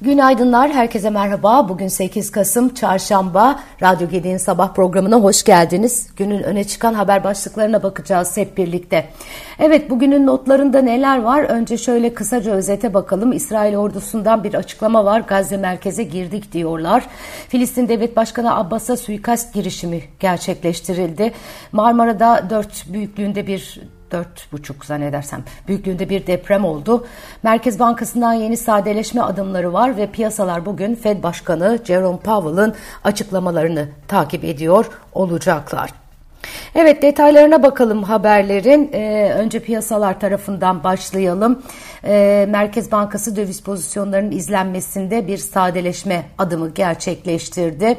Günaydınlar, herkese merhaba. Bugün 8 Kasım Çarşamba. Radyo Gedi'nin sabah programına hoş geldiniz. Günün öne çıkan haber başlıklarına bakacağız hep birlikte. Evet, bugünün notlarında neler var? Önce şöyle kısaca özete bakalım. İsrail ordusundan bir açıklama var. Gazze merkeze girdik diyorlar. Filistin Devlet Başkanı Abbas'a suikast girişimi gerçekleştirildi. Marmara'da 4 büyüklüğünde bir dört buçuk zannedersem büyüklüğünde bir deprem oldu. Merkez Bankası'ndan yeni sadeleşme adımları var ve piyasalar bugün Fed Başkanı Jerome Powell'ın açıklamalarını takip ediyor olacaklar. Evet detaylarına bakalım haberlerin. Ee, önce piyasalar tarafından başlayalım. Ee, Merkez Bankası döviz pozisyonlarının izlenmesinde bir sadeleşme adımı gerçekleştirdi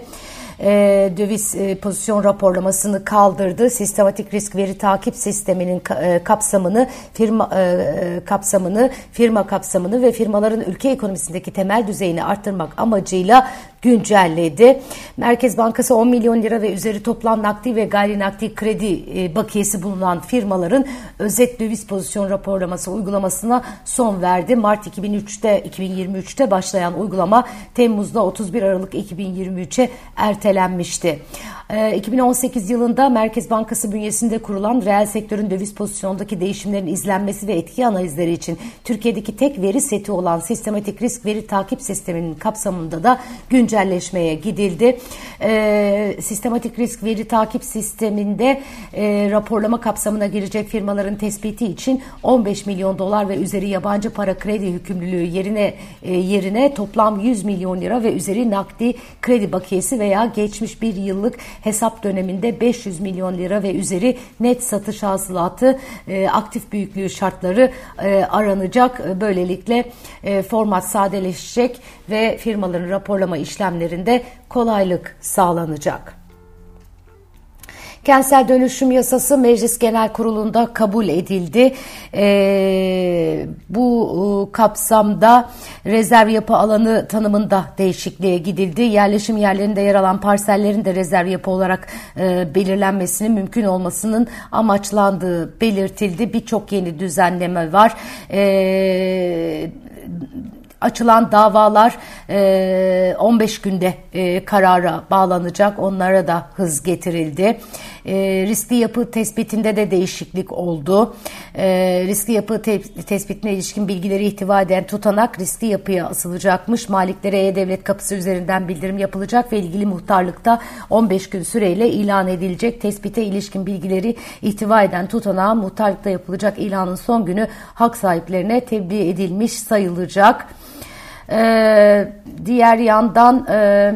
e, döviz e, pozisyon raporlamasını kaldırdı. Sistematik risk veri takip sisteminin e, kapsamını firma e, e, kapsamını firma kapsamını ve firmaların ülke ekonomisindeki temel düzeyini arttırmak amacıyla güncelledi. Merkez Bankası 10 milyon lira ve üzeri toplam nakdi ve gayri nakdi kredi e, bakiyesi bulunan firmaların özet döviz pozisyon raporlaması uygulamasına son verdi. Mart 2003'te 2023'te başlayan uygulama Temmuz'da 31 Aralık 2023'e ertelenmişti. 2018 ee, yılında Merkez Bankası bünyesinde kurulan reel sektörün döviz pozisyondaki değişimlerin izlenmesi ve etki analizleri için Türkiye'deki tek veri seti olan sistematik risk veri takip sisteminin kapsamında da güncelleşmeye gidildi. E, sistematik risk veri takip sisteminde e, raporlama kapsamına girecek firmaların tespiti için 15 milyon dolar ve üzeri yabancı para kredi yükümlülüğü yerine e, yerine toplam 100 milyon lira ve üzeri nakdi kredi bakiyesi veya geçmiş bir yıllık hesap döneminde 500 milyon lira ve üzeri net satış hasılatı e, aktif büyüklüğü şartları e, aranacak. Böylelikle e, format sadeleşecek ve firmaların raporlama işlemlerinde kolaylık sağlanacak. Kentsel dönüşüm yasası Meclis Genel Kurulu'nda kabul edildi. E, bu kapsamda rezerv yapı alanı tanımında değişikliğe gidildi. Yerleşim yerlerinde yer alan parsellerin de rezerv yapı olarak e, belirlenmesinin mümkün olmasının amaçlandığı belirtildi. Birçok yeni düzenleme var. E, açılan davalar 15 günde karara bağlanacak. Onlara da hız getirildi. riskli yapı tespitinde de değişiklik oldu. riskli yapı tespitine ilişkin bilgileri ihtiva eden tutanak riskli yapıya asılacakmış. Maliklere E-Devlet kapısı üzerinden bildirim yapılacak ve ilgili muhtarlıkta 15 gün süreyle ilan edilecek. Tespite ilişkin bilgileri ihtiva eden tutanağa muhtarlıkta yapılacak ilanın son günü hak sahiplerine tebliğ edilmiş sayılacak. Ee, diğer yandan e,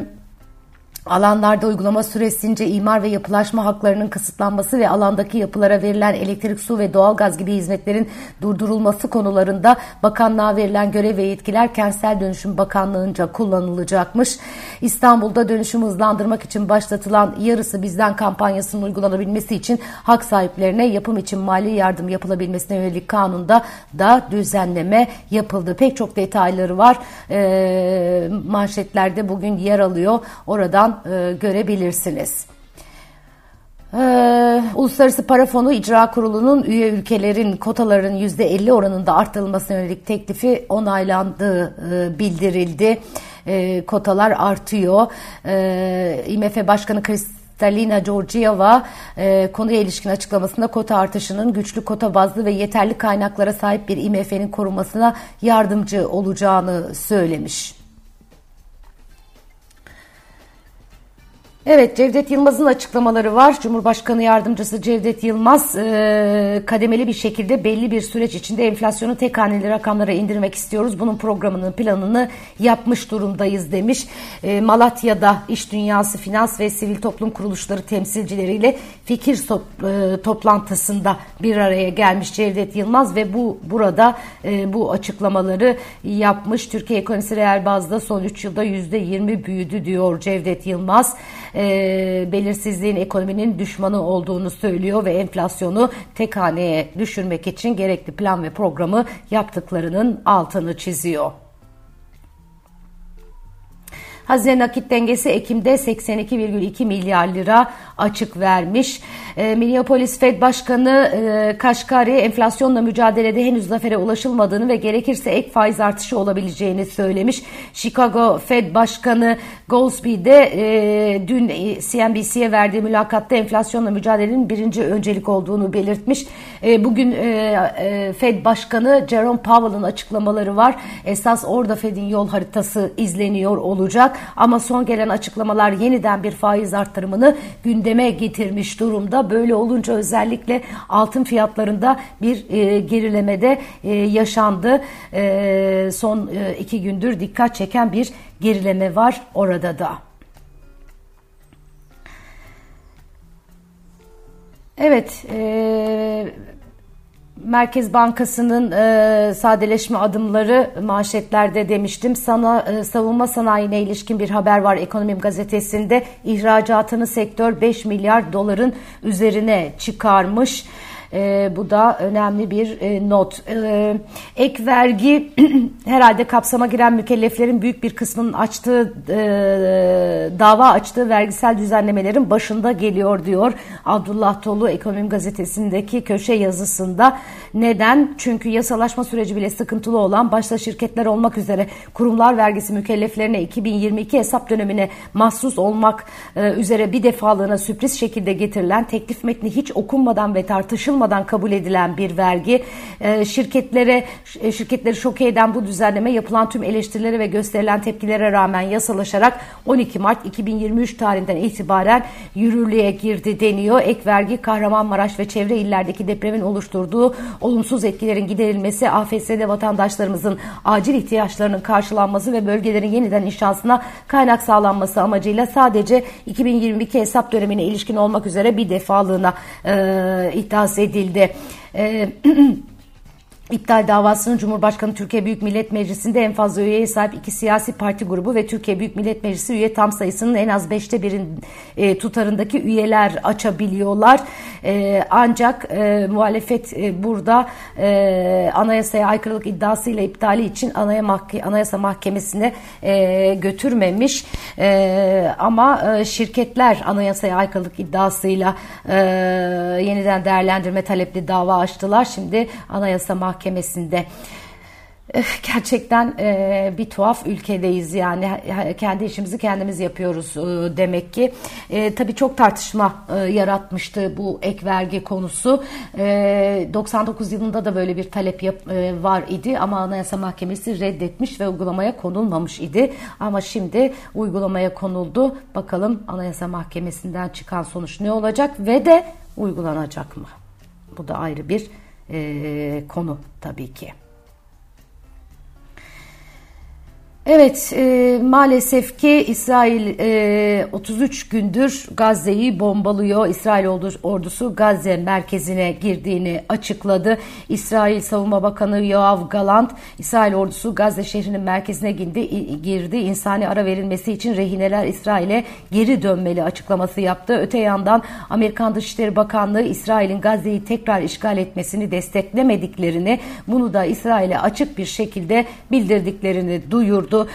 Alanlarda uygulama süresince imar ve yapılaşma haklarının kısıtlanması ve alandaki yapılara verilen elektrik, su ve doğalgaz gibi hizmetlerin durdurulması konularında bakanlığa verilen görev ve yetkiler Kentsel Dönüşüm Bakanlığı'nca kullanılacakmış. İstanbul'da dönüşümü hızlandırmak için başlatılan yarısı bizden kampanyasının uygulanabilmesi için hak sahiplerine yapım için mali yardım yapılabilmesine yönelik kanunda da düzenleme yapıldı. Pek çok detayları var. E, manşetlerde bugün yer alıyor. Oradan e, görebilirsiniz. Ee, Uluslararası Para Fonu İcra Kurulu'nun üye ülkelerin kotaların %50 oranında arttırılmasına yönelik teklifi onaylandığı e, bildirildi. E, kotalar artıyor. E, IMF Başkanı Kristalina Georgieva e, konuya ilişkin açıklamasında kota artışının güçlü kota bazlı ve yeterli kaynaklara sahip bir IMF'nin korunmasına yardımcı olacağını söylemiş. Evet Cevdet Yılmaz'ın açıklamaları var. Cumhurbaşkanı Yardımcısı Cevdet Yılmaz e, kademeli bir şekilde belli bir süreç içinde enflasyonu tek haneli rakamlara indirmek istiyoruz. Bunun programının planını yapmış durumdayız demiş. E, Malatya'da iş dünyası, finans ve sivil toplum kuruluşları temsilcileriyle fikir top, e, toplantısında bir araya gelmiş Cevdet Yılmaz ve bu burada e, bu açıklamaları yapmış. Türkiye ekonomisi reel bazda son 3 yılda %20 büyüdü diyor Cevdet Yılmaz e, belirsizliğin ekonominin düşmanı olduğunu söylüyor ve enflasyonu tek haneye düşürmek için gerekli plan ve programı yaptıklarının altını çiziyor. Hazine nakit dengesi Ekim'de 82,2 milyar lira açık vermiş. E, Minneapolis Fed Başkanı e, Kaşkari enflasyonla mücadelede henüz zafere ulaşılmadığını ve gerekirse ek faiz artışı olabileceğini söylemiş. Chicago Fed Başkanı Goldsby de e, dün CNBC'ye verdiği mülakatta enflasyonla mücadelenin birinci öncelik olduğunu belirtmiş. E, bugün e, e, Fed Başkanı Jerome Powell'ın açıklamaları var. Esas orada Fed'in yol haritası izleniyor olacak ama son gelen açıklamalar yeniden bir faiz arttırımını gündeme getirmiş durumda. Böyle olunca özellikle altın fiyatlarında bir e, gerilemede e, yaşandı. E, son e, iki gündür dikkat çeken bir gerileme var orada da. Evet, e, Merkez Bankası'nın e, sadeleşme adımları manşetlerde demiştim. Sana e, savunma sanayine ilişkin bir haber var Ekonomim gazetesinde. İhracatını sektör 5 milyar doların üzerine çıkarmış. E, bu da önemli bir e, not. E, ek vergi herhalde kapsama giren mükelleflerin büyük bir kısmının açtığı e, dava açtığı vergisel düzenlemelerin başında geliyor diyor Abdullah Tolu Ekonomi Gazetesi'ndeki köşe yazısında. Neden? Çünkü yasalaşma süreci bile sıkıntılı olan başta şirketler olmak üzere kurumlar vergisi mükelleflerine 2022 hesap dönemine mahsus olmak e, üzere bir defalığına sürpriz şekilde getirilen teklif metni hiç okunmadan ve tartışılmadan tartışılmadan kabul edilen bir vergi. E, şirketlere e, şirketleri şoke eden bu düzenleme yapılan tüm eleştirilere ve gösterilen tepkilere rağmen yasalaşarak 12 Mart 2023 tarihinden itibaren yürürlüğe girdi deniyor. Ek vergi Kahramanmaraş ve çevre illerdeki depremin oluşturduğu olumsuz etkilerin giderilmesi, AFS'de vatandaşlarımızın acil ihtiyaçlarının karşılanması ve bölgelerin yeniden inşasına kaynak sağlanması amacıyla sadece 2022 hesap dönemine ilişkin olmak üzere bir defalığına e, iddiası edildi. E, İptal davasının Cumhurbaşkanı Türkiye Büyük Millet Meclisi'nde en fazla üyeye sahip iki siyasi parti grubu ve Türkiye Büyük Millet Meclisi üye tam sayısının en az beşte birin e, tutarındaki üyeler açabiliyorlar. E, ancak e, muhalefet e, burada e, anayasaya aykırılık iddiasıyla iptali için Anayasa Mahkemesi'ne e, götürmemiş. E, ama e, şirketler anayasaya aykırılık iddiasıyla e, yeniden değerlendirme talepli dava açtılar. Şimdi Anayasa Mahkemesi Mahkemesi'nde. Gerçekten e, bir tuhaf ülkedeyiz yani. Kendi işimizi kendimiz yapıyoruz e, demek ki. E, tabii çok tartışma yaratmıştı bu ek vergi konusu. E, 99 yılında da böyle bir talep var idi ama Anayasa Mahkemesi reddetmiş ve uygulamaya konulmamış idi. Ama şimdi uygulamaya konuldu. Bakalım Anayasa Mahkemesi'nden çıkan sonuç ne olacak ve de uygulanacak mı? Bu da ayrı bir konu tabii ki. Evet e, maalesef ki İsrail e, 33 gündür Gazze'yi bombalıyor. İsrail ordusu Gazze merkezine girdiğini açıkladı. İsrail Savunma Bakanı Yoav Galant İsrail ordusu Gazze şehrinin merkezine girdi. girdi. İnsani ara verilmesi için rehineler İsrail'e geri dönmeli açıklaması yaptı. Öte yandan Amerikan Dışişleri Bakanlığı İsrail'in Gazze'yi tekrar işgal etmesini desteklemediklerini bunu da İsrail'e açık bir şekilde bildirdiklerini duyurdu oldu.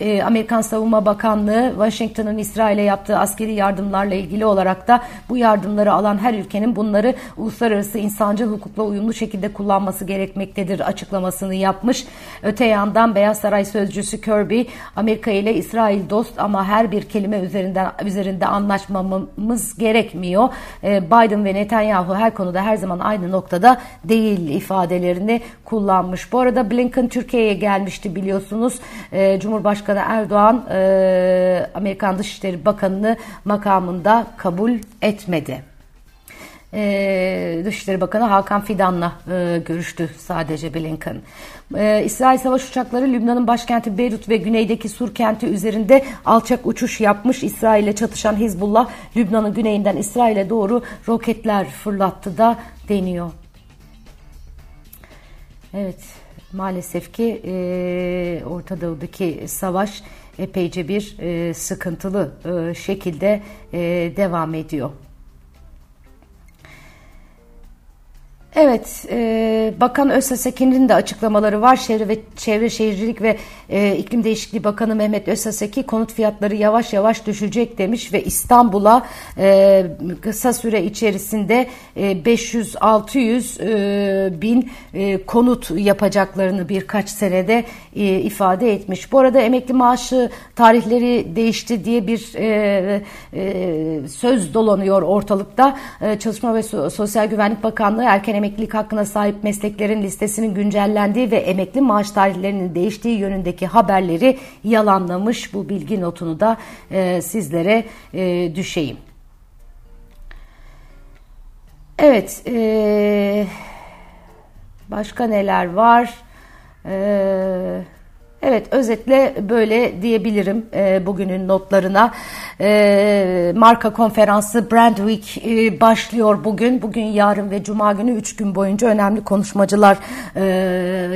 E, Amerikan Savunma Bakanlığı Washington'ın İsrail'e yaptığı askeri yardımlarla ilgili olarak da bu yardımları alan her ülkenin bunları uluslararası insancıl hukukla uyumlu şekilde kullanması gerekmektedir açıklamasını yapmış. Öte yandan Beyaz Saray sözcüsü Kirby Amerika ile İsrail dost ama her bir kelime üzerinden üzerinde anlaşmamız gerekmiyor. E, Biden ve Netanyahu her konuda her zaman aynı noktada değil ifadelerini kullanmış. Bu arada Blinken Türkiye'ye gelmişti biliyorsunuz. E, Cumhurbaşkanı Erdoğan e, Amerikan Dışişleri Bakanı'nı makamında kabul etmedi. Ee, Dışişleri Bakanı Hakan Fidan'la e, görüştü sadece Blinken. Ee, İsrail savaş uçakları Lübnan'ın başkenti Beyrut ve güneydeki Sur kenti üzerinde alçak uçuş yapmış. İsrail ile çatışan Hizbullah Lübnan'ın güneyinden İsrail'e doğru roketler fırlattı da deniyor. Evet maalesef ki e, Orta Doğu'daki savaş epeyce bir e, sıkıntılı e, şekilde e, devam ediyor. Evet, e, Bakan Özsasekin'in de açıklamaları var. Çevre ve Çevre Şehircilik ve e, İklim Değişikliği Bakanı Mehmet Özsaseki konut fiyatları yavaş yavaş düşecek demiş ve İstanbul'a e, kısa süre içerisinde e, 500-600 e, bin e, konut yapacaklarını birkaç senede e, ifade etmiş. Bu arada emekli maaşı tarihleri değişti diye bir e, e, söz dolanıyor ortalıkta. E, Çalışma ve Sosyal Güvenlik Bakanlığı erken emeklilik hakkına sahip mesleklerin listesinin güncellendiği ve emekli maaş tarihlerinin değiştiği yönündeki haberleri yalanlamış. Bu bilgi notunu da e, sizlere e, düşeyim. Evet, e, başka neler var? Eee Evet özetle böyle diyebilirim e, bugünün notlarına. E, marka konferansı Brand Week e, başlıyor bugün. Bugün, yarın ve cuma günü 3 gün boyunca önemli konuşmacılar e,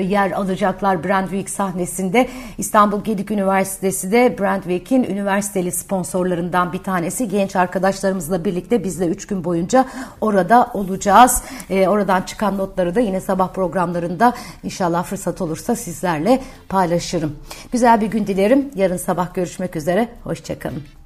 yer alacaklar Brand Week sahnesinde. İstanbul Gedik Üniversitesi de Brand Week'in üniversiteli sponsorlarından bir tanesi. Genç arkadaşlarımızla birlikte biz de 3 gün boyunca orada olacağız. E, oradan çıkan notları da yine sabah programlarında inşallah fırsat olursa sizlerle paylaşacağız paylaşırım. Güzel bir gün dilerim. Yarın sabah görüşmek üzere. Hoşçakalın.